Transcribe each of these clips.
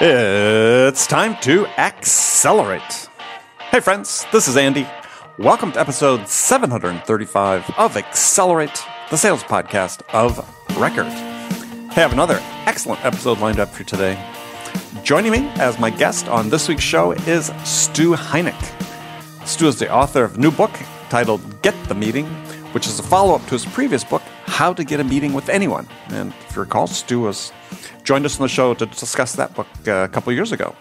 It's time to accelerate. Hey, friends, this is Andy. Welcome to episode 735 of Accelerate, the sales podcast of record. I have another excellent episode lined up for today. Joining me as my guest on this week's show is Stu Heinecke. Stu is the author of a new book titled Get the Meeting, which is a follow up to his previous book, How to Get a Meeting with Anyone. And if you recall, Stu was joined us on the show to discuss that book uh, a couple years ago.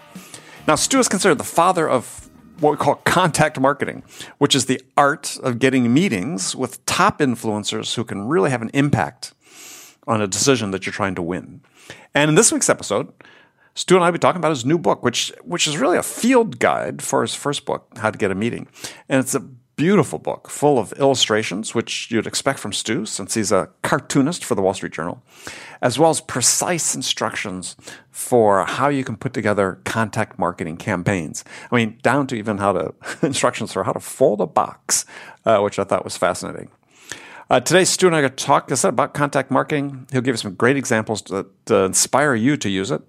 Now, Stu is considered the father of what we call contact marketing, which is the art of getting meetings with top influencers who can really have an impact on a decision that you're trying to win. And in this week's episode, Stu and I will be talking about his new book, which which is really a field guide for his first book, How to Get a Meeting. And it's a beautiful book full of illustrations, which you'd expect from Stu, since he's a cartoonist for the Wall Street Journal, as well as precise instructions for how you can put together contact marketing campaigns. I mean, down to even how to instructions for how to fold a box, uh, which I thought was fascinating. Uh, today, Stu and I are going to talk I said, about contact marketing. He'll give you some great examples to, to inspire you to use it.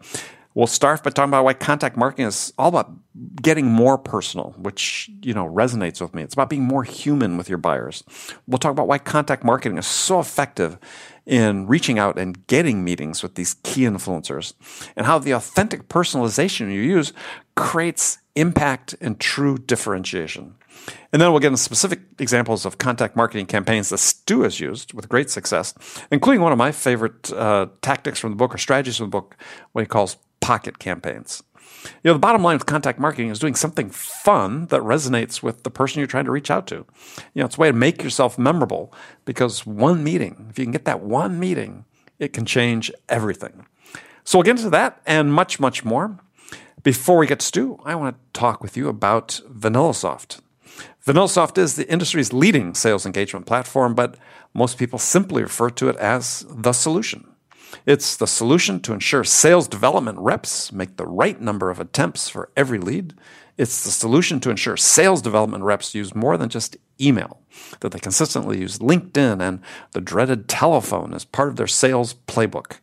We'll start by talking about why contact marketing is all about getting more personal, which, you know, resonates with me. It's about being more human with your buyers. We'll talk about why contact marketing is so effective in reaching out and getting meetings with these key influencers and how the authentic personalization you use creates impact and true differentiation. And then we'll get into specific examples of contact marketing campaigns that Stu has used with great success, including one of my favorite uh, tactics from the book or strategies from the book, what he calls pocket campaigns. You know, the bottom line with contact marketing is doing something fun that resonates with the person you're trying to reach out to. You know, it's a way to make yourself memorable because one meeting, if you can get that one meeting, it can change everything. So we'll get into that and much, much more. Before we get to Stu, I want to talk with you about VanillaSoft. VanillaSoft is the industry's leading sales engagement platform, but most people simply refer to it as the solution. It's the solution to ensure sales development reps make the right number of attempts for every lead. It's the solution to ensure sales development reps use more than just email, that they consistently use LinkedIn and the dreaded telephone as part of their sales playbook.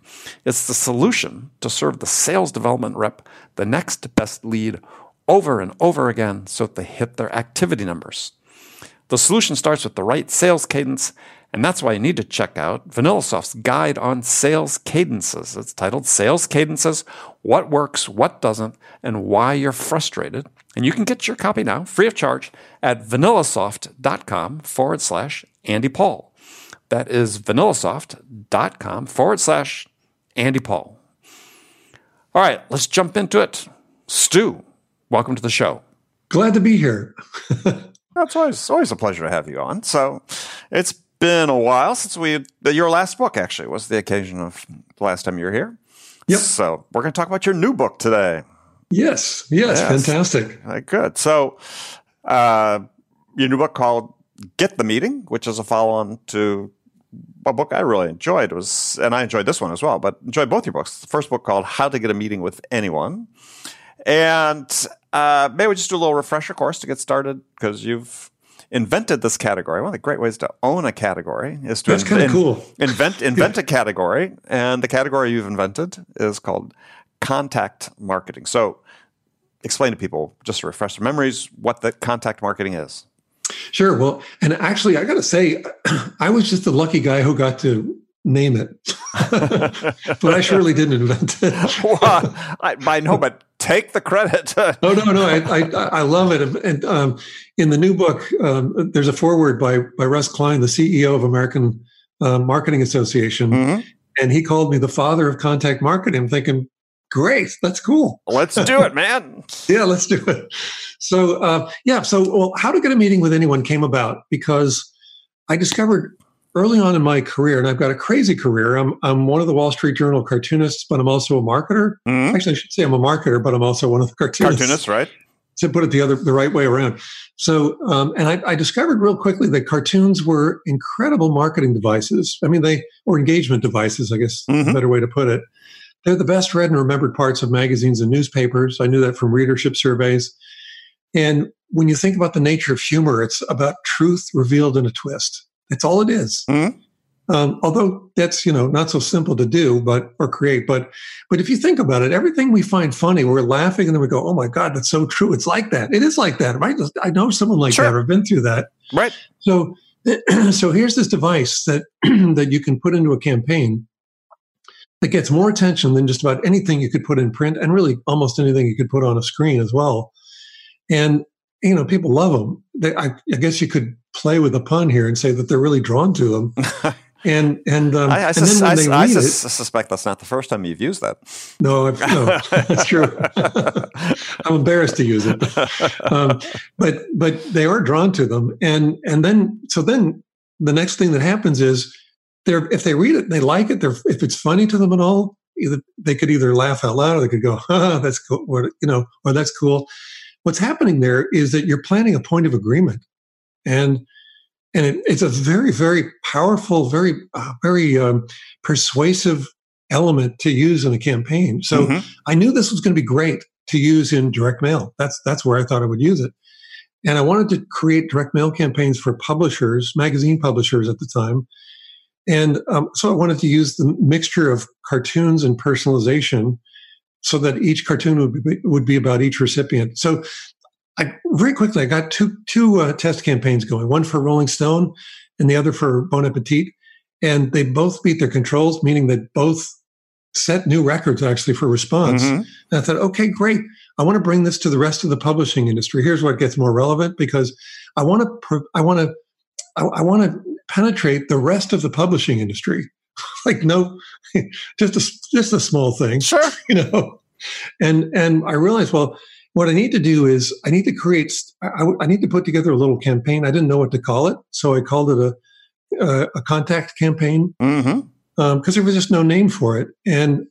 It's the solution to serve the sales development rep the next best lead over and over again so that they hit their activity numbers. The solution starts with the right sales cadence and that's why you need to check out VanillaSoft's guide on sales cadences. It's titled Sales Cadences What Works, What Doesn't, and Why You're Frustrated. And you can get your copy now, free of charge, at vanillasoft.com forward slash Andy Paul. That is vanillasoft.com forward slash Andy Paul. All right, let's jump into it. Stu, welcome to the show. Glad to be here. That's always always a pleasure to have you on. So it's been a while since we your last book actually was the occasion of the last time you were here. Yep. So we're going to talk about your new book today. Yes. Yes. yes. Fantastic. Right, good. So uh, your new book called Get the Meeting, which is a follow-on to a book I really enjoyed was, and I enjoyed this one as well, but enjoyed both your books. The first book called How to Get a Meeting with Anyone. And uh, maybe we just do a little refresher course to get started because you've invented this category. One of the great ways to own a category is to That's kind of cool. invent invent a category, and the category you've invented is called contact marketing. So, explain to people just to refresh their memories what the contact marketing is. Sure. Well, and actually, I got to say, I was just the lucky guy who got to name it, but I surely didn't invent it. well, I, I know, but take the credit. oh no, no, I, I, I love it. And um, in the new book, um, there's a foreword by by Russ Klein, the CEO of American uh, Marketing Association, mm-hmm. and he called me the father of contact marketing. I'm thinking, great, that's cool. Let's do it, man. yeah, let's do it. So uh, yeah, so well, how to get a meeting with anyone came about because I discovered early on in my career, and I've got a crazy career. I'm, I'm one of the Wall Street Journal cartoonists, but I'm also a marketer. Mm-hmm. Actually, I should say I'm a marketer, but I'm also one of the cartoonists. Cartoonists, right? To put it the other the right way around. So, um, and I, I, discovered real quickly that cartoons were incredible marketing devices. I mean, they or engagement devices, I guess, mm-hmm. a better way to put it. They're the best read and remembered parts of magazines and newspapers. I knew that from readership surveys. And when you think about the nature of humor, it's about truth revealed in a twist. That's all it is. Mm-hmm. Um, although that's you know not so simple to do, but or create, but but if you think about it, everything we find funny, we're laughing and then we go, "Oh my god, that's so true." It's like that. It is like that, right? I know someone like Sure. that. I've been through that. Right. So so here's this device that that you can put into a campaign that gets more attention than just about anything you could put in print, and really almost anything you could put on a screen as well. And you know, people love them. They, I, I guess you could play with a pun here and say that they're really drawn to them. And and um, I, I, and sus- I, I sus- it, suspect that's not the first time you've used that. no, I've, no, that's true. I'm embarrassed to use it, um, but but they are drawn to them, and and then so then the next thing that happens is they're if they read it, and they like it. They're if it's funny to them at all, either they could either laugh out loud or they could go, "Ah, that's cool," or you know, or that's cool. What's happening there is that you're planning a point of agreement, and and it, it's a very very powerful, very uh, very um, persuasive element to use in a campaign. So. Mhm. I knew this was going to be great to use in direct mail. That's that's where I thought I would use it. And I wanted to create direct mail campaigns for publishers, magazine publishers at the time. And um, so I wanted to use the mixture of cartoons and personalization so that each cartoon would be, would be about each recipient. So I very quickly I got two two uh, test campaigns going, one for Rolling Stone and the other for Bon Appetit. And they both beat their controls, meaning that both set new records actually for response. Mhm. And I thought, okay, great. I want to bring this to the rest of the publishing industry. Here's what gets more relevant because I want to, I want to, I, I want to penetrate the rest of the publishing industry. like no, just a just a small thing, Sure. you know. And and I realized, well, what I need to do is I need to create. I, I need to put together a little campaign. I didn't know what to call it, so I called it a a, a contact campaign mm-hmm. um, because there was just no name for it. And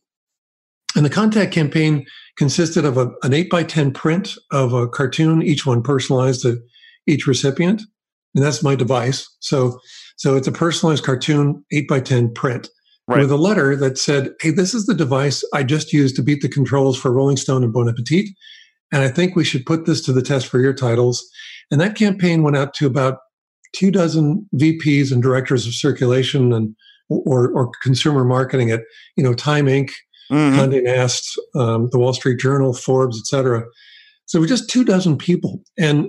and the contact campaign consisted of a, an eight by ten print of a cartoon, each one personalized to each recipient, and that's my device. So so it's a personalized cartoon, eight by ten print. Right. With a letter that said, "Hey, this is the device I just used to beat the controls for Rolling Stone and Bon Appetit, and I think we should put this to the test for your titles." And that campaign went out to about two dozen VPs and directors of circulation and or, or consumer marketing at you know Time Inc., Mhm. Condé Nast, um, the Wall Street Journal, Forbes, etc. So we're just two dozen people, and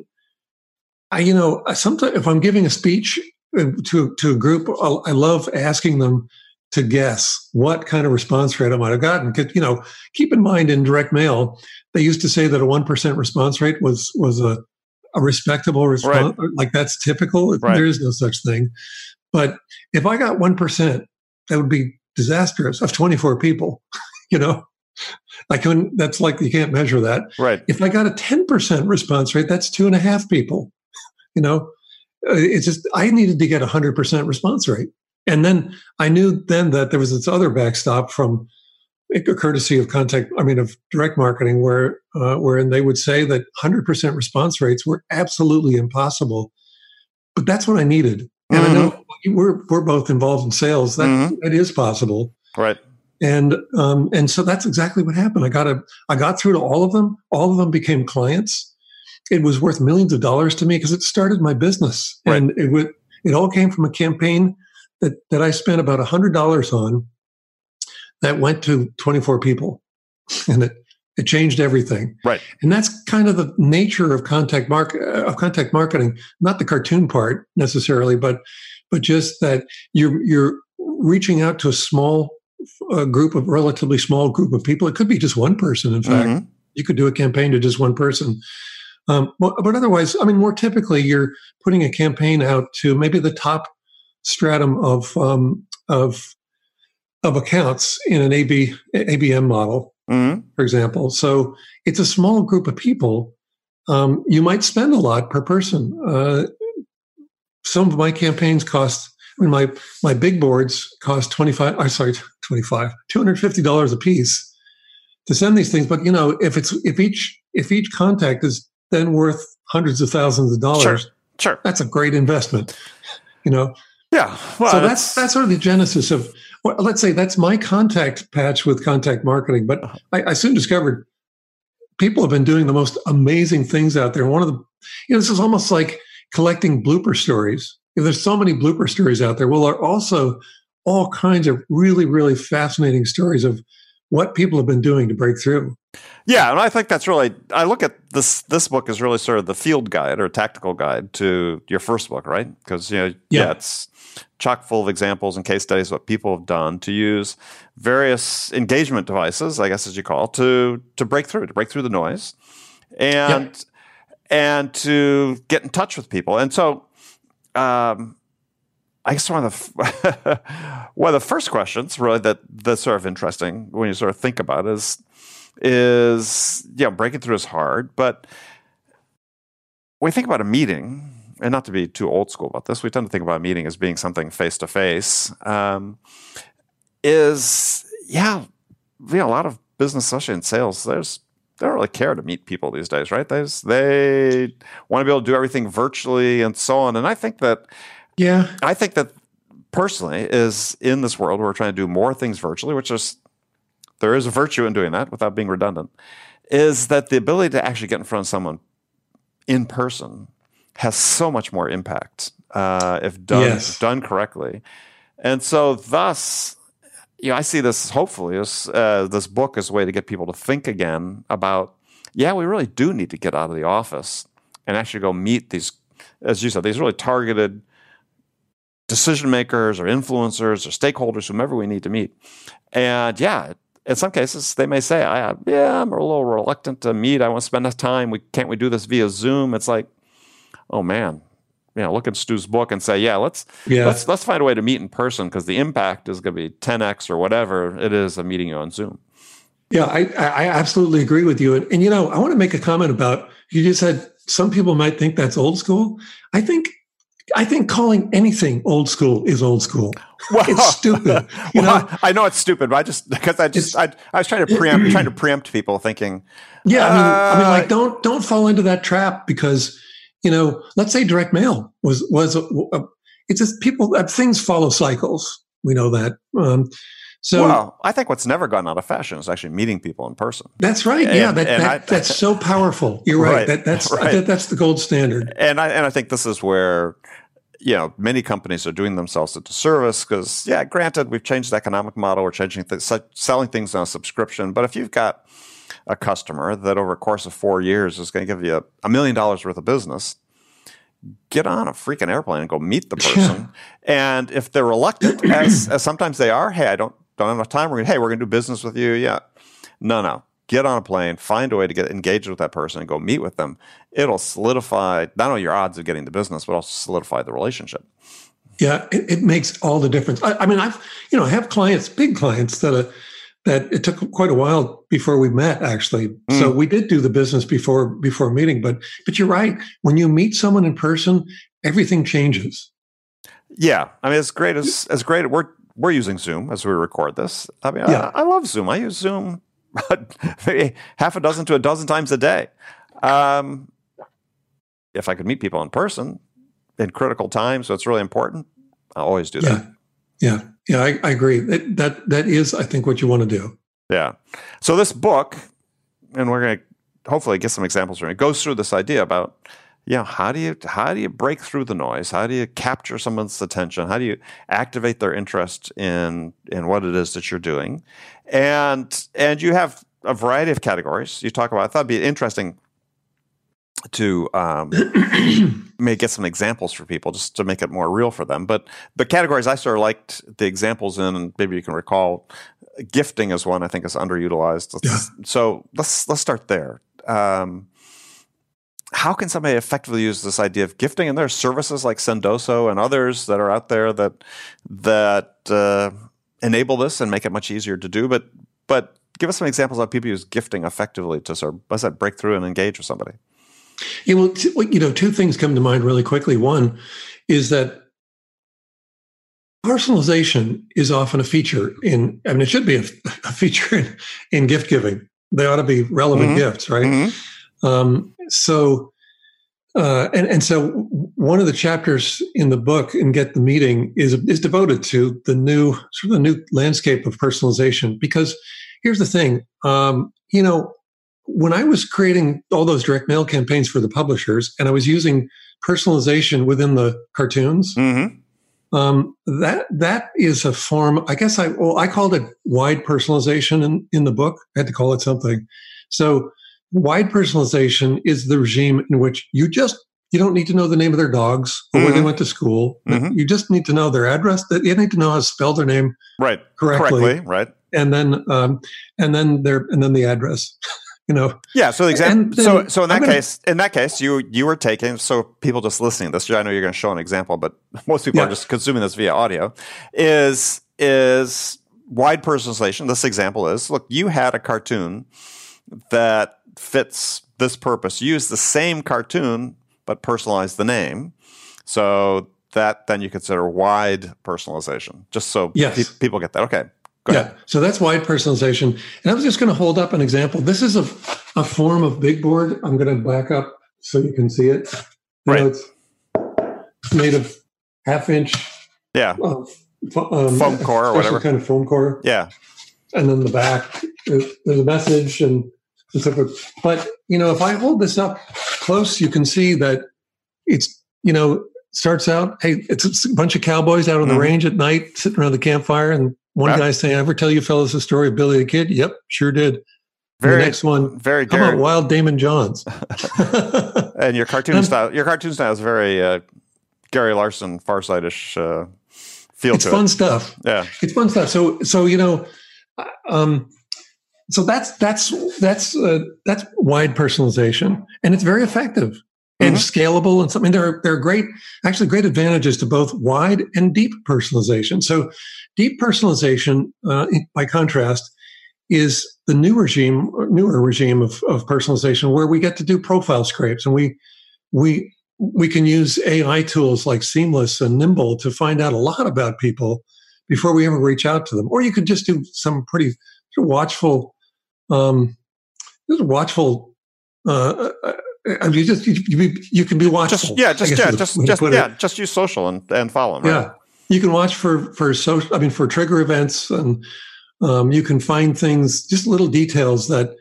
I you know sometimes if I'm giving a speech uh, to to a group, I'll- I love asking them to guess what kind of response rate I might have gotten. Because you know, keep in mind in direct mail, they used to say that a one percent response rate was was a a respectable response. Like that's typical. Right. There is no such thing. But if I got one percent, that would be disastrous of twenty four people. you know, I couldn't. That's like you can't measure that. Right. If I got a ten percent response rate, that's two and a half people. You know, Uh, it's just I needed to get a hundred percent response rate, and then I knew then that there was this other backstop from courtesy of contact. I mean, of direct marketing, where uh, wherein they would say that hundred percent response rates were absolutely impossible. But that's what I needed, and I know we're we're both involved in sales. That Mhm. that is possible Right. and um, and so that's exactly what happened. I got a I got through to all of them. All of them became clients. It was worth millions of dollars to me because it started my business, Right. and it would it all came from a campaign that that I spent about a hundred dollars on. That went to twenty four people, and it it changed everything. Right. and that's kind of the nature of contact mark uh, of contact marketing. Not the cartoon part necessarily, but but just that you're you're reaching out to a small a group of relatively small group of people. It could be just one person. In fact, Mhm. you could do a campaign to just one person. Um, but, but otherwise, I mean, more typically, you're putting a campaign out to maybe the top stratum of um, of of accounts in an AB ABM model, Mhm. for example. So it's a small group of people. Um, you might spend a lot per person. Uh, some of my campaigns cost. I mean, my my big boards cost twenty five. I'm sorry, twenty five, two hundred fifty dollars a piece to send these things. But you know, if it's if each if each contact is then worth hundreds of thousands of dollars, Sure. Sure. that's a great investment. You know, Yeah. Well, so that's that's sort of the genesis of. Well, let's say that's my contact patch with contact marketing. But uh-huh. I, I soon discovered people have been doing the most amazing things out there. One of the, you know, this is almost like collecting blooper stories. There's so many blooper stories out there. Well, there are also all kinds of really, really fascinating stories of what people have been doing to break through. Yeah, and I think that's really. I look at this. This book is really sort of the field guide or tactical guide to your first book, right? Because you know, yeah. yeah, it's chock full of examples and case studies what people have done to use various engagement devices, I guess as you call, to to break through, to break through the noise, and yep. and to get in touch with people. And so, um, I guess one of the one of the first questions, really, that that's sort of interesting when you sort of think about it is is you know breaking through is hard, but when you think about a meeting and not to be too old school about this, we tend to think about a meeting as being something face to face. Is yeah, you know, a lot of business, especially in sales, there's they don't really care to meet people these days, right? They they want to be able to do everything virtually and so on. And I think that yeah, I think that personally is in this world where we're trying to do more things virtually, which is there is a virtue in doing that without being redundant. Is that the ability to actually get in front of someone in person has so much more impact uh, if done yes. if done correctly. And so, thus, you know, I see this hopefully as uh, this book as a way to get people to think again about, yeah, we really do need to get out of the office and actually go meet these, as you said, these really targeted decision makers or influencers or stakeholders, whomever we need to meet. And yeah, in some cases, they may say, I, "Yeah, I'm a little reluctant to meet. I want to spend enough time. We can't we do this via Zoom?" It's like, oh man, you know, look at Stu's book and say, yeah, let's yeah. let's let's find a way to meet in person because the impact is going to be 10x or whatever it is of meeting you on Zoom. Yeah, I, I absolutely agree with you. And, and you know, I want to make a comment about you just said some people might think that's old school. I think I think calling anything old school is old school. Well, it's stupid. You well, know? I know it's stupid, but I just because I just I, I was trying to preempt trying to preempt people thinking. Yeah, uh, I mean, I mean, like uh, don't don't fall into that trap because you know, let's say direct mail was was a, a, it's just people uh, things follow cycles. We know that. Um, so, well, I think what's never gone out of fashion is actually meeting people in person. That's right. And, yeah, that, that I, that's so powerful. You're right. right that, that's right. That, that's the gold standard. And I and I think this is where you know many companies are doing themselves a disservice because yeah, granted we've changed the economic model, we're changing th- selling things on a subscription, but if you've got a customer that over a course of four years is going to give you a million dollars worth of business, get on a freaking airplane and go meet the person. and if they're reluctant, as, as sometimes they are, hey, I don't don't have enough time. We're going, hey, we're going to do business with you. Yeah, no, no. Get on a plane, find a way to get engaged with that person, and go meet with them. It'll solidify not only your odds of getting the business, but also solidify the relationship. Yeah, it, it makes all the difference. I, I, mean, I've you know I have clients, big clients that are that it took quite a while before we met actually. Mm. so we did do the business before before meeting but but you're right. When you meet someone in person everything changes. Yeah. I mean it's great. As as great. We're we're using zoom as we record this. I mean yeah. I, I love zoom. I use zoom half a dozen to a dozen times a day. Um, if i could meet people in person in critical times so it's really important i always do yeah. that yeah yeah, I, I agree. That, that that is, I think, what you want to do. Yeah. So this book, and we're going to hopefully get some examples from it, goes through this idea about, yeah, you know, how do you how do you break through the noise? How do you capture someone's attention? How do you activate their interest in in what it is that you're doing? And and you have a variety of categories. You talk about. I thought it'd be interesting to um, may get some examples for people just to make it more real for them. But the categories I sort of liked the examples in, and maybe you can recall, gifting is one I think is underutilized. Let's, yeah. So let's let's start there. Um, how can somebody effectively use this idea of gifting? And there are services like Sendoso and others that are out there that that uh, enable this and make it much easier to do. But but give us some examples of people use gifting effectively to sort of what's that break through and engage with somebody. Yeah, well, you know, two things come to mind really quickly. One is that personalization is often a feature in, I mean, it should be a, a feature in, in, gift giving. They ought to be relevant mm-hmm. gifts, right? Mm-hmm. Um, so, uh, and and so one of the chapters in the book in Get the Meeting is is devoted to the new sort of the new landscape of personalization. Because here's the thing, um, you know, when I was creating all those direct mail campaigns for the publishers and I was using personalization within the cartoons, mm-hmm. um, that that is a form. I guess I well I called it wide personalization in, in the book. I had to call it something. So wide personalization is the regime in which you just you don't need to know the name of their dogs or mm-hmm. where they mm-hmm. went to school. Mm-hmm. You just need to know their address. That you need to know how to spell their name right correctly, correctly right, and then um, and then their and then the address. you know. Yeah. So the example. So so in that gonna, case, in that case, you you were taking. So people just listening to this, I know you're going to show an example, but most people yeah. are just consuming this via audio. Is is wide personalization? This example is look. You had a cartoon that fits this purpose. Use the same cartoon but personalize the name. So that then you consider wide personalization, just so yes. pe- people get that. Okay. Yeah. So that's wide personalization. And I was just going to hold up an example. This is a, a form of big board. I'm going to back up so you can see it. You right. Know, it's made of half inch. Yeah. Uh, um, foam core or whatever. Kind of foam core. Yeah. And then the back, there's a message and so forth but you know, if I hold this up close, you can see that it's you know starts out. Hey, it's a bunch of cowboys out on the mm-hmm. range at night, sitting around the campfire, and one guy saying, I "Ever tell you fellas the story of Billy the Kid?" Yep, sure did. Very, the next one, very. How about Wild Damon Johns? and your cartoon style, your cartoon style is very uh, Gary Larson, Far Side-ish uh, feel. It's fun it. stuff. Yeah, it's fun stuff. So, so you know, uh, um, so that's that's that's uh, that's wide personalization, and it's very effective and mm-hmm. scalable. And something there are there are great actually great advantages to both wide and deep personalization. So deep personalization, uh, by contrast, is the new regime, newer regime of, of personalization, where we get to do profile scrapes, and we we we can use AI tools like Seamless and Nimble to find out a lot about people before we ever reach out to them. Or you could just do some pretty watchful um, just watchful. Uh, uh, I mean, just you, you, you, can be watchful. Just, yeah, just yeah, just just yeah, just use social and, and follow them. Right? Yeah, you can watch for for social. I mean, for trigger events, and um, you can find things, just little details that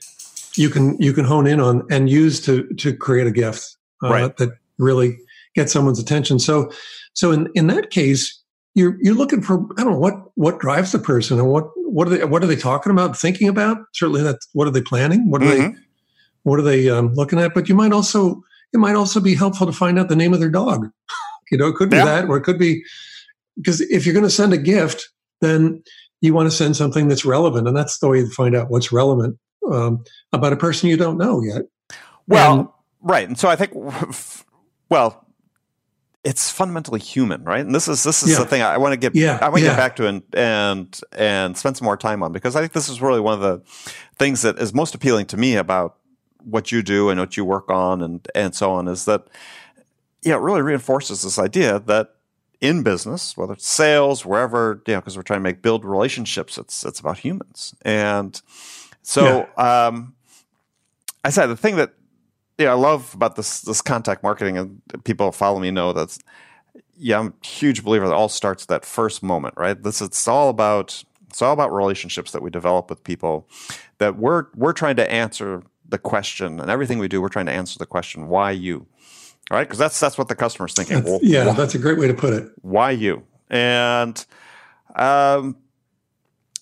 you can you can hone in on and use to to create a gift uh, right. that really gets someone's attention. So, so in in that case, you're you're looking for I don't know what what drives the person and what what are they what are they talking about thinking about certainly that what are they planning what are mm-hmm. they what are they um, looking at but you might also it might also be helpful to find out the name of their dog you know it could be yeah. that or it could be because if you're going to send a gift then you want to send something that's relevant and that's the way to find out what's relevant um, about a person you don't know yet well and, right and so i think well it's fundamentally human, right? And this is this is yeah. the thing I want to get yeah. I want to yeah. get back to and and and spend some more time on because I think this is really one of the things that is most appealing to me about what you do and what you work on and and so on is that yeah, it really reinforces this idea that in business, whether it's sales, wherever, you know, because we're trying to make build relationships, it's it's about humans. And so um I said the thing that yeah, I love about this this contact marketing, and people follow me know that. Yeah, I'm a huge believer that all starts that first moment, right? This it's all about it's all about relationships that we develop with people. That we're we're trying to answer the question, and everything we do, we're trying to answer the question, why you, right? Because that's that's what the customer's thinking. Well, yeah, why, that's a great way to put it. Why you? And um,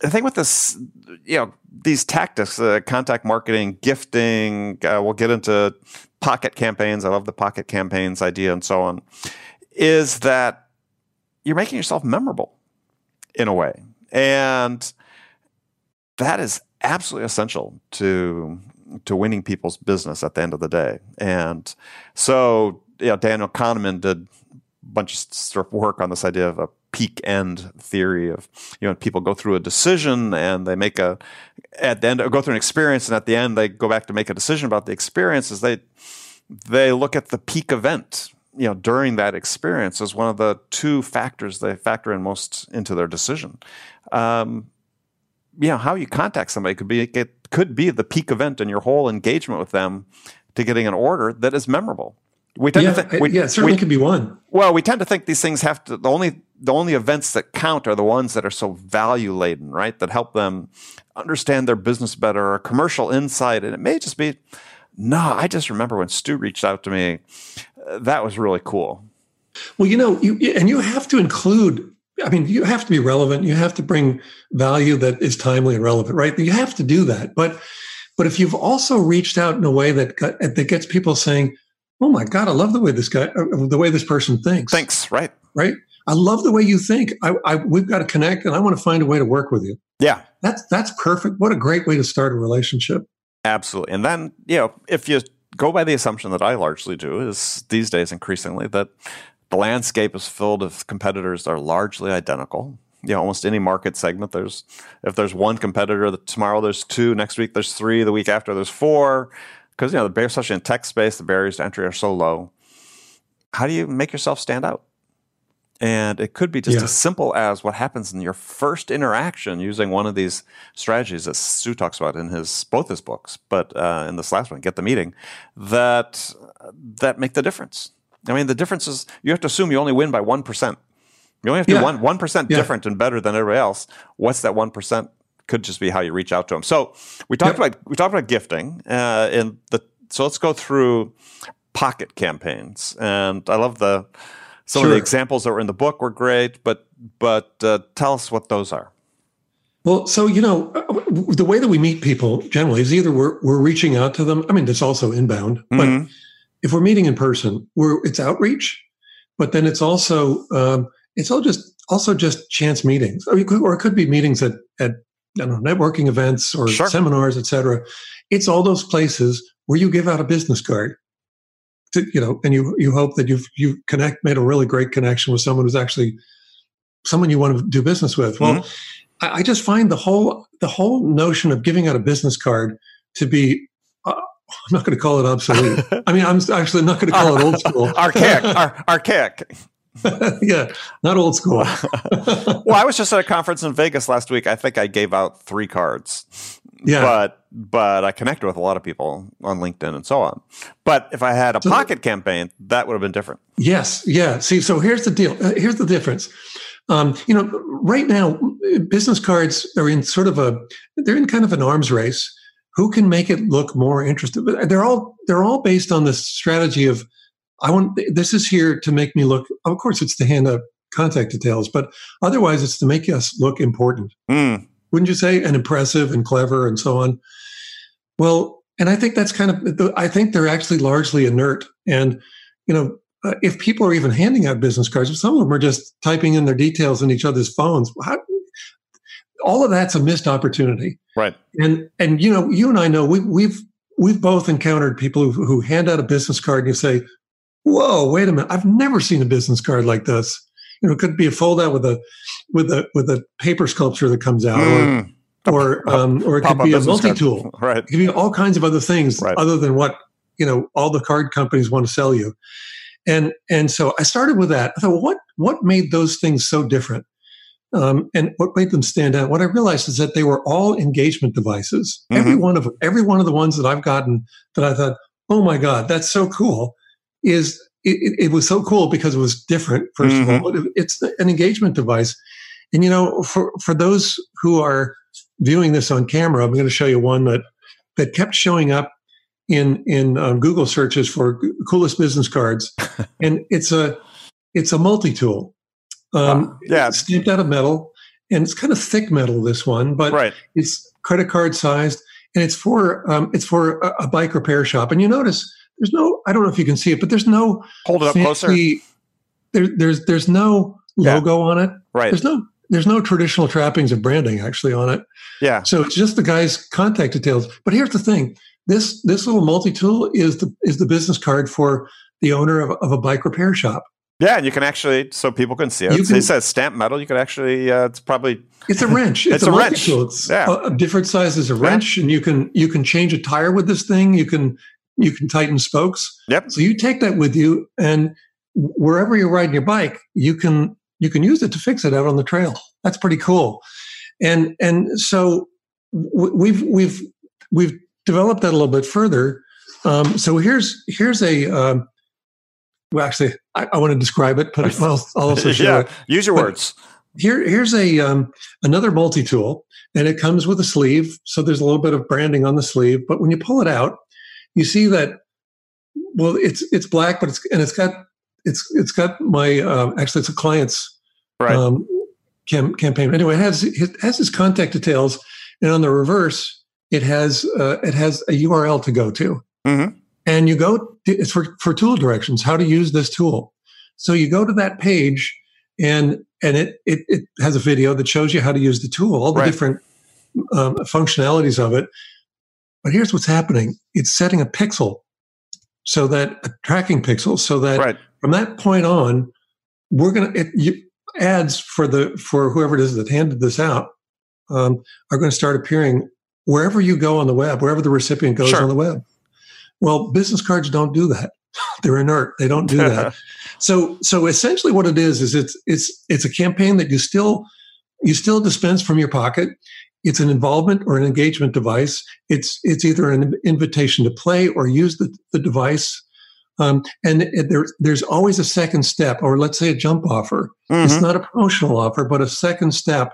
the thing with this, you know, these tactics, uh, contact marketing, gifting, uh, we'll get into pocket campaigns. I love the pocket campaigns idea and so on, is that you're making yourself memorable in a way. And that is absolutely essential to to winning people's business at the end of the day. And so, you know, Daniel Kahneman did a bunch of work on this idea of a peak end theory of you know people go through a decision and they make a at the end go through an experience and at the end they go back to make a decision about the experiences they they look at the peak event you know during that experience as one of the two factors they factor in most into their decision um, you know how you contact somebody could be it could be the peak event in your whole engagement with them to getting an order that is memorable we tend yeah, to think, we, yeah, certainly we, could be one. Well, we tend to think these things have to the only the only events that count are the ones that are so value laden, right? That help them understand their business better, or commercial insight, and it may just be, no, I just remember when Stu reached out to me, that was really cool. Well, you know, you and you have to include. I mean, you have to be relevant. You have to bring value that is timely and relevant, right? You have to do that. But but if you've also reached out in a way that got, that gets people saying, "Oh my God, I love the way this guy, uh, the way this person thinks." Thanks, right? Right. I love the way you think. I, I we've got to connect, and I want to find a way to work with you. Yeah, that's that's perfect. What a great way to start a relationship. Absolutely. And then you know, if you go by the assumption that I largely do, is these days increasingly that the landscape is filled of competitors that are largely identical. You know, almost any market segment, there's if there's one competitor, tomorrow there's two, next week there's three, the week after there's four, because you know, the barriers, especially in tech space, the barriers to entry are so low. How do you make yourself stand out? And it could be just yeah. as simple as what happens in your first interaction using one of these strategies that Stu talks about in his both his books, but uh, in this last one, get the meeting, that that make the difference. I mean, the difference is you have to assume you only win by one percent. You only have to yeah. be one one percent yeah. different and better than everybody else. What's that one percent? Could just be how you reach out to them. So we talked yep. about we talked about gifting, uh, and the so let's go through pocket campaigns. And I love the some sure. of the examples that were in the book were great, but but uh, tell us what those are. Well, so you know, the way that we meet people generally is either we're we're reaching out to them. I mean, it's also inbound, but mm-hmm. If we're meeting in person, we're it's outreach, but then it's also um, it's all just also just chance meetings, or, or it could be meetings at at I don't know networking events or sure. seminars, etc. It's all those places where you give out a business card to, you know, and you you hope that you've you connect made a really great connection with someone who's actually someone you want to do business with. Well, mm-hmm. I, I, just find the whole the whole notion of giving out a business card to be uh, I'm not going to call it obsolete. I mean, I'm actually not going to call it old school. archaic. Ar- archaic. yeah, not old school. well, I was just at a conference in Vegas last week. I think I gave out three cards. Yeah. But but I connected with a lot of people on LinkedIn and so on. But if I had a so, pocket campaign, that would have been different. Yes. Yeah. See, so here's the deal. Uh, here's the difference. Um, you know, right now, business cards are in sort of a they're in kind of an arms race. Who can make it look more interesting? They're all they're all based on this strategy of I want this is here to make me look. Of course, it's to hand out contact details, but otherwise, it's to make us look important. Mm wouldn't you say? And impressive and clever and so on. Well, and I think that's kind of, I think they're actually largely inert. And, you know, uh, if people are even handing out business cards, if some of them are just typing in their details in each other's phones, how, all of that's a missed opportunity. Right. And, and, you know, you and I know we, we've, we've both encountered people who, who hand out a business card and you say, whoa, wait a minute. I've never seen a business card like this you know, it could be a fold out with a with a with a paper sculpture that comes out, mm. or or, um, or it could be a multi tool. Right. It could be all kinds of other things right. other than what you know all the card companies want to sell you. And and so I started with that. I thought, well, what what made those things so different? Um, and what made them stand out? What I realized is that they were all engagement devices. Mm-hmm. Every one of them, every one of the ones that I've gotten that I thought, oh my god, that's so cool, is it, it, was so cool because it was different. 1st mm-hmm. of all, it's an engagement device, and you know, for for those who are viewing this on camera, I'm going to show you one that that kept showing up in in um, Google searches for coolest business cards, and it's a it's a multi tool. Um, uh, yeah, it's stamped out of metal, and it's kind of thick metal. This one, but right. it's credit card sized, and it's for um, it's for a, a bike repair shop. And you notice there's no I don't know if you can see it, but there's no hold it up closer. There, there's there's no logo yeah. on it. Right. There's no there's no traditional trappings of branding actually on it. Yeah. So it's just the guy's contact details. But here's the thing: this this little multi tool is the is the business card for the owner of, of a bike repair shop. Yeah, and you can actually, so people can see it. Can, it says stamp metal. You can actually, uh, it's probably it's a wrench. It's, it's a, a wrench. It's yeah. a, different size as a wrench, yeah. and you can you can change a tire with this thing. You can you can tighten spokes. Yep. So you take that with you, and wherever you're riding your bike, you can you can use it to fix it out on the trail. That's pretty cool. And and so we've we've we've developed that a little bit further. Um, so here's here's a um, well, actually, I, I, want to describe it, but I'll, I'll also show yeah, it. Use your but words. Here, here's a um, another multi tool, and it comes with a sleeve. So there's a little bit of branding on the sleeve, but when you pull it out, you see that well it's it's black but it's and it's got it's it's got my uh, actually it's a client's Right. um, cam- campaign. Anyway, it has it has his contact details, and on the reverse, it has uh, it has a URL to go to, Mhm. And you go. It's for for tool directions, how to use this tool. So you go to that page, and and it it, it has a video that shows you how to use the tool, all the Right. different um, functionalities of it. But here's what's happening: it's setting a pixel, so that a tracking pixel, so that right. from that point on, we're gonna it, you, ads for the for whoever it is that handed this out um, are going to start appearing wherever you go on the web, wherever the recipient goes Sure. on the web. Well, business cards don't do that. They're inert. They don't do that. so so essentially, what it is is it's it's it's a campaign that you still you still dispense from your pocket. It's an involvement or an engagement device. It's it's either an invitation to play or use the, the device. Um, and it, there, there's always a second step, or let's say a jump offer. It's Mhm. not a promotional offer, but a second step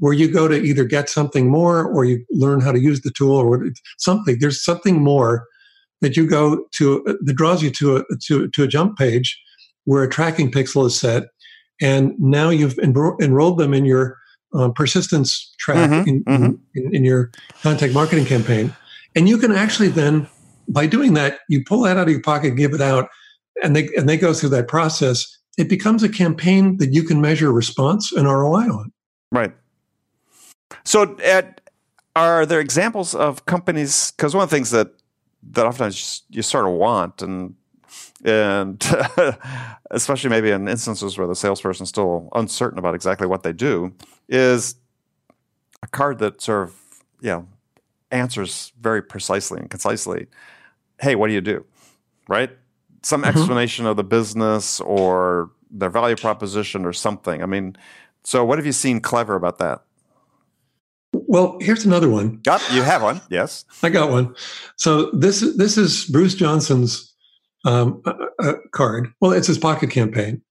where you go to either get something more or you learn how to use the tool or something. There's something more that you go to that draws you to a to, to a jump page where a tracking pixel is set, and now you've enro- enrolled them in your um, persistence track Mhm, in, mhm. in, in your contact marketing campaign, and you can actually then by doing that you pull that out of your pocket, give it out, and they and they go through that process. It becomes a campaign that you can measure response and ROI on. Right. So, at, are there examples of companies? Because one of the things that that oftentimes you sort of want, and and especially maybe in instances where the salesperson's still uncertain about exactly what they do, is a card that sort of you know answers very precisely and concisely. Hey, what do you do? Right? Some Mhm. explanation of the business or their value proposition or something. I mean, so what have you seen clever about that? Well, here's another one. Got you have one, yes. I got one. So this this is Bruce Johnson's um, uh, uh, card. Well, it's his pocket campaign.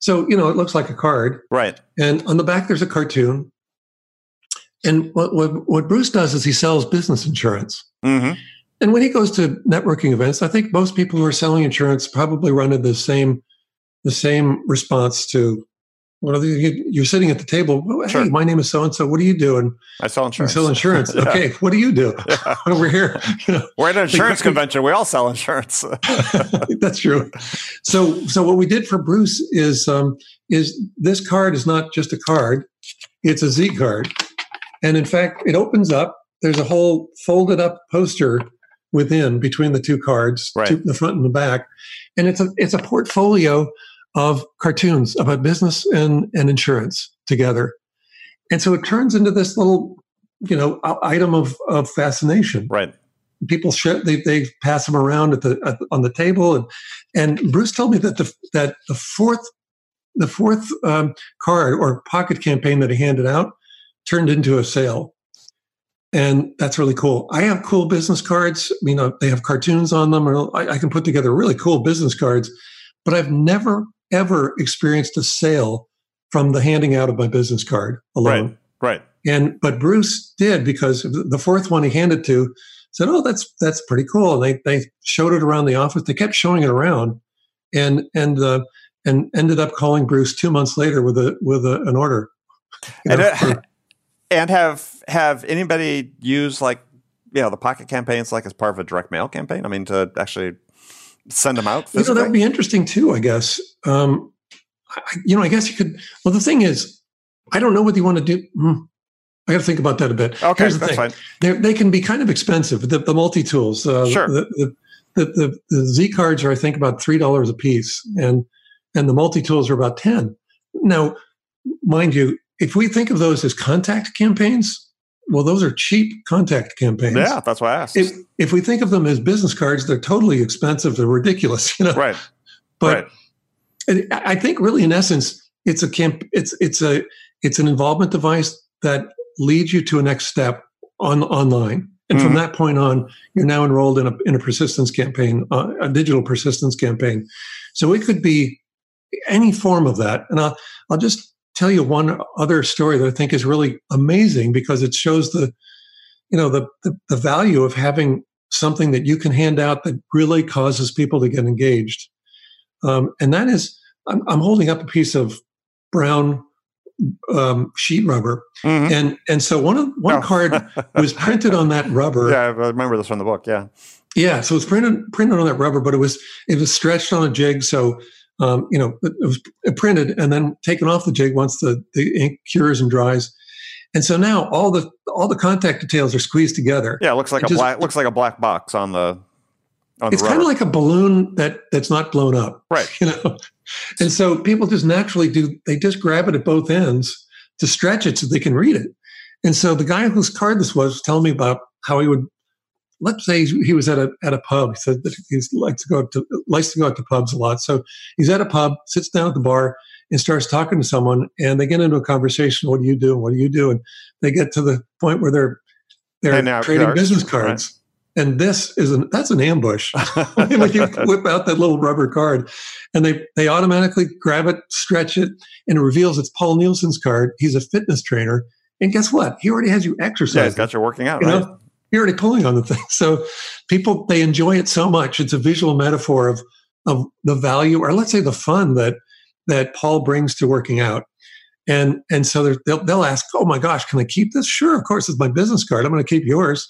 So you know, it looks like a card, Right. and on the back there's a cartoon. And what what, what Bruce does is he sells business insurance. hmm And when he goes to networking events, I think most people who are selling insurance probably run into the same the same response to. What are the, you, you're sitting at the table. Hey, Sure. my name is so and so. What do you do? And I sell insurance. sell insurance. Yeah. Okay, what do you do? Yeah. Over here, you know, We're at an insurance convention. We all sell insurance. That's true. So, so what we did for Bruce is um, is this card is not just a card; it's a Z card, and in fact, it opens up. There's a whole folded up poster within between the two cards, Right. two, the front and the back, and it's a it's a portfolio of cartoons about business and and insurance together, and so it turns into this little you know item of of fascination. Right. people share, they they pass them around at the at, on the table. And and Bruce told me that the that the fourth the fourth um, card or pocket campaign that he handed out turned into a sale. And that's really cool. I have cool business cards. You know they have cartoons on them. Or I, I can put together really cool business cards but i've never ever experienced a sale from the handing out of my business card alone Right. Right. and but Bruce did because the fourth one he handed to said, "Oh, that's that's pretty cool." And they they showed it around the office. They kept showing it around, and and uh, and ended up calling Bruce two months later with a with a, an order. You And, know, uh, for- and have have anybody used like you know the pocket campaigns like as part of a direct mail campaign? I mean, to actually send them out you know, that'd be interesting too. I guess. Um, I, I- you know, I guess you could. Well, the thing is, I don't know what you want to do. Hmm. I got to think about that a bit. okay, Here's the that's thing. fine. They're, they can be kind of expensive. The, the multi tools, uh, Sure. The, the, the, the, the Z cards are, I think, about three dollars a piece, and and the multi tools are about ten. Now, mind you, if we think of those as contact campaigns, well, those are cheap contact campaigns. Yeah, that's why I asked. If if we think of them as business cards, they're totally expensive. They're ridiculous, you know. right. But right. I think really in essence, it's a camp. It's it's a it's an involvement device that leads you to a next step on online. And from Mhm. that point on, you're now enrolled in a in a persistence campaign, uh, a digital persistence campaign. So it could be any form of that. And I'll I'll just tell you one other story that I think is really amazing because it shows the you know the the, the value of having something that you can hand out that really causes people to get engaged. um, and that is I'm, I'm, holding up a piece of brown um, sheet rubber, mm-hmm. and and so one of one oh. card was printed on that rubber. Yeah, I remember this from the book. Yeah, yeah. So it was printed printed on that rubber, but it was it was stretched on a jig, so um, you know it was printed and then taken off the jig once the the ink cures and dries. And so now all the all the contact details are squeezed together. Yeah, it looks like it a just, black looks like a black box on the on it's kind of like a balloon that that's not blown up. Right. You know. And so people just naturally do they just grab it at both ends to stretch it so they can read it. And so the guy whose card this was, was telling me about how he would let's say he was at a at a pub. He said that he likes to go to likes to go out to pubs a lot. So he's at a pub, sits down at the bar, and starts talking to someone, and they get into a conversation. What do you do? What do you do? And they get to the point where they're they're trading business cards. Right. And this is an that's an ambush. when you whip out that little rubber card, and they they automatically grab it, stretch it, and it reveals it's Paul Nielsen's card. He's a fitness trainer, and guess what? He already has you exercising. Yeah, he's got you working out. You right? know, you're already pulling on the thing. So people they enjoy it so much. It's a visual metaphor of of the value, or let's say the fun that that Paul brings to working out. And and so they'll they'll ask, oh my gosh, can I keep this? Sure, of course, it's my business card. I'm going to keep yours.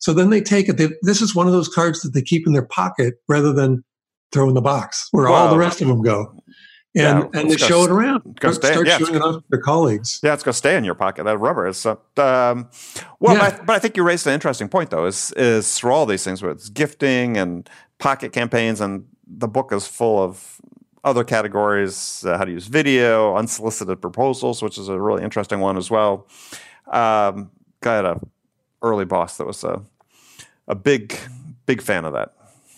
So then they take it. They, this is one of those cards that they keep in their pocket rather than throw in the box where well, all the rest of them go. And, yeah, and they show it around. Go stay, start yeah, showing it off to their colleagues. Yeah, it's going to stay in your pocket. That rubber is. Uh, um, well, yeah. but, I, but, I, think you raised an interesting point, though. Is is through all these things with gifting and pocket campaigns, and the book is full of other categories: uh, how to use video, unsolicited proposals, which is a really interesting one as well. Um, got a early boss that was a a big big fan of that.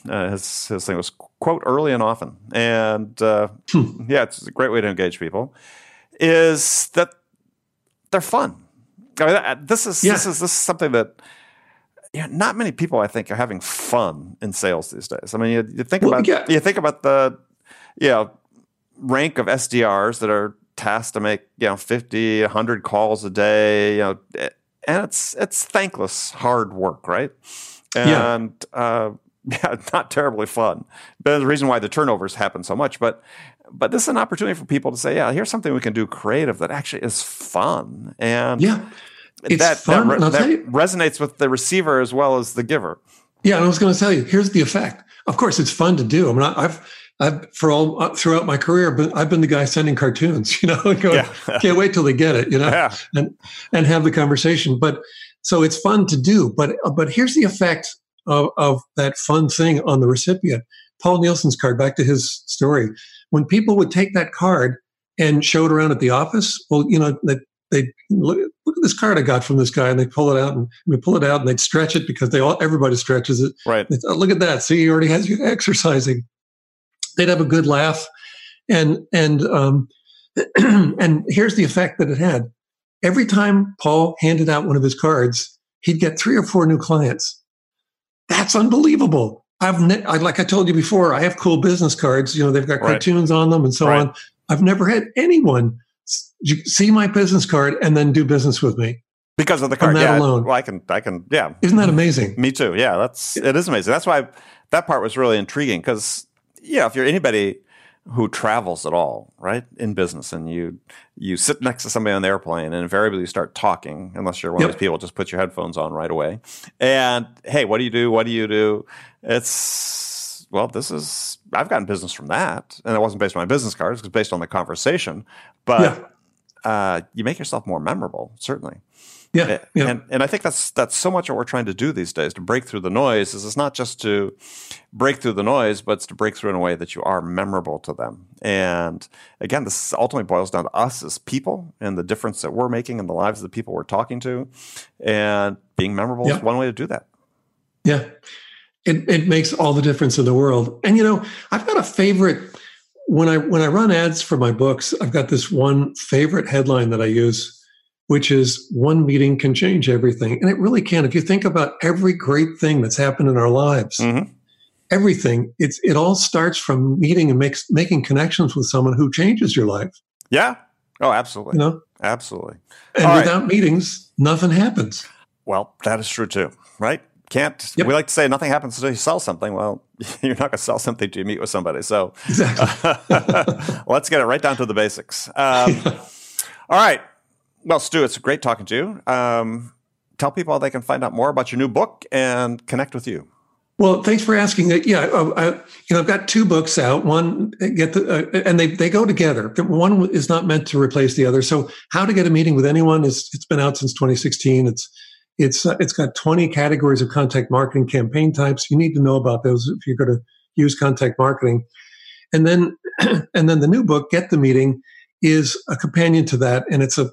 Uh, his his thing was quote early and often, and uh, hmm. yeah, it's a great way to engage people. Is that they're fun? I mean, this is yeah. this is this is something that you know, not many people I think are having fun in sales these days. I mean, you, you think well, about yeah. you think about the you know rank of SDRs that are tasked to make you know 50 100 calls a day you know and it's it's thankless hard work, right? And yeah. Uh, not terribly fun. But the reason why the turnovers happen so much. But but this is an opportunity for people to say, yeah, here's something we can do creative that actually is fun. And yeah, it's that, fun. That, re- that resonates with the receiver as well as the giver. Yeah, and I was going to tell you, here's the effect. Of course, it's fun to do. I mean, I've I've for all uh, throughout my career, but I've been the guy sending cartoons, you know, going, yeah. can't wait till they get it, you know, yeah. and and have the conversation. But so it's fun to do. But uh, but here's the effect of, of that fun thing on the recipient. Paul Nielsen's card. Back to his story. When people would take that card and show it around at the office, well, you know, they they look, look at this card I got from this guy, and they pull it out and we pull it out and they'd stretch it because they all everybody stretches it. Right. oh, look at that. See, he already has you exercising they'd have a good laugh, and and um, and here's the effect that it had. Every time Paul handed out one of his cards, he'd get three or four new clients. That's unbelievable. I've ne- I, like I told you before, I have cool business cards. You know, they've got right. cartoons on them and so right. on. I've never had anyone see my business card and then do business with me because of the card. yeah, alone. Well, I can, I can, yeah. Isn't that amazing? Me too. Yeah, that's it is amazing. That's why that part was really intriguing because yeah, if you're anybody who travels at all, right, in business, and you you sit next to somebody on the airplane, and invariably you start talking, unless you're one yep. of these people, just put your headphones on right away. And hey, what do you do? What do you do? It's well, this is I've gotten business from that, and it wasn't based on my business cards; it was based on the conversation. But yeah. uh, you make yourself more memorable, certainly. Yeah, yeah. And and I think that's that's so much what we're trying to do these days to break through the noise. Is it's not just to break through the noise, but it's to break through in a way that you are memorable to them. And again, this ultimately boils down to us as people and the difference that we're making in the lives of the people we're talking to. And being memorable yeah. is one way to do that. Yeah. It it makes all the difference in the world. And you know, I've got a favorite when I when I run ads for my books, I've got this one favorite headline that I use which is one meeting can change everything. And it really can. If you think about every great thing that's happened in our lives, mm-hmm. everything, it's it all starts from meeting and makes making connections with someone who changes your life. Yeah. Oh, absolutely. You know? Absolutely. And all without right. meetings, nothing happens. Well, that is true too, right? can't. Yep. We like to say nothing happens until you sell something. Well, you're not going to sell something until you meet with somebody. So exactly. let's get it right down to the basics. Um, all right. Well, Stu, it's great talking to you. Um, tell people how they can find out more about your new book and connect with you. Well, thanks for asking. Yeah, uh, I, you know, I've got two books out. One get the, uh, and they they go together. One is not meant to replace the other. So, how to get a meeting with anyone is it's been out since 2016. It's it's uh, it's got 20 categories of contact marketing campaign types. You need to know about those if you're going to use contact marketing. And then and then the new book, Get the Meeting, is a companion to that, and it's a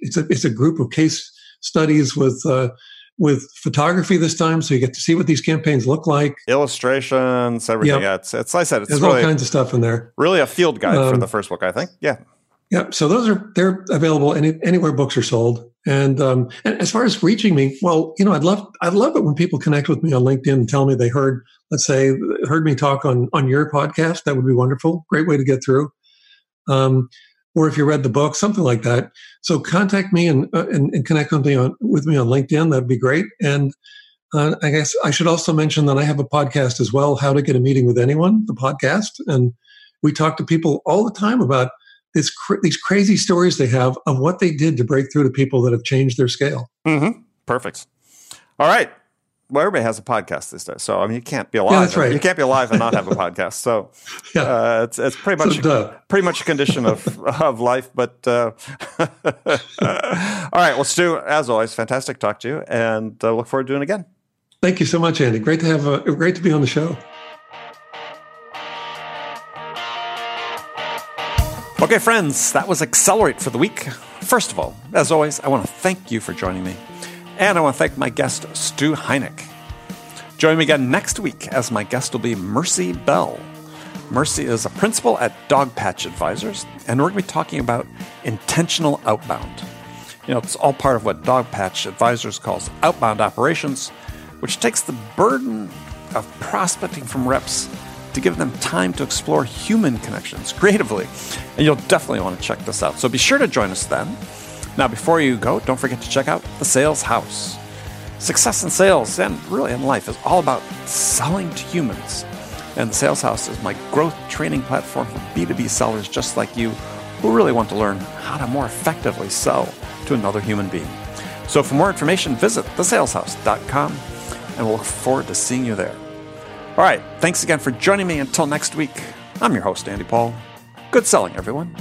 it's a it's a group of case studies with. Uh, with photography this time, so you get to see what these campaigns look like. Illustrations, everything. Yep. Yeah, it's, it's like I said, it's There's really, all kinds of stuff in there. Really a field guide um, for the first book, I think. Yeah. Yeah. So those are they're available any, anywhere books are sold. And um, and as far as reaching me, well, you know, I'd love I'd love it when people connect with me on LinkedIn and tell me they heard, let's say, heard me talk on on your podcast. That would be wonderful. Great way to get through. Um, or if you read the book, something like that. So contact me and uh, and, and, connect with me on with me on LinkedIn. That'd be great. And uh, I guess I should also mention that I have a podcast as well, How to Get a Meeting with Anyone, the podcast, and we talk to people all the time about this cr- these crazy stories they have of what they did to break through to people that have changed their scale. Mm-hmm. Perfect. All right well, everybody has a podcast these days. So I mean, you can't be alive. Yeah, that's right. You can't be alive and not have a podcast. So yeah. uh, it's it's pretty much so pretty much a condition of of life. But uh, all right, well, Stu, as always, fantastic talk to you, and uh, look forward to doing it again. Thank you so much, Andy. Great to have a, great to be on the show. Okay, friends, that was Accelerate for the week. First of all, as always, I want to thank you for joining me. And I want to thank my guest, Stu Heinecke. Join me again next week as my guest will be Mercy Bell. Mercy is a principal at Dogpatch Advisors, and we're going to be talking about intentional outbound. You know, it's all part of what Dogpatch Advisors calls outbound operations, which takes the burden of prospecting from reps to give them time to explore human connections creatively. And you'll definitely want to check this out. So be sure to join us then. Now, before you go, don't forget to check out The Sales House. Success in sales and really in life is all about selling to humans. And The Sales House is my growth training platform for B2B sellers just like you who really want to learn how to more effectively sell to another human being. So, for more information, visit thesaleshouse.com and we'll look forward to seeing you there. All right, thanks again for joining me. Until next week, I'm your host, Andy Paul. Good selling, everyone.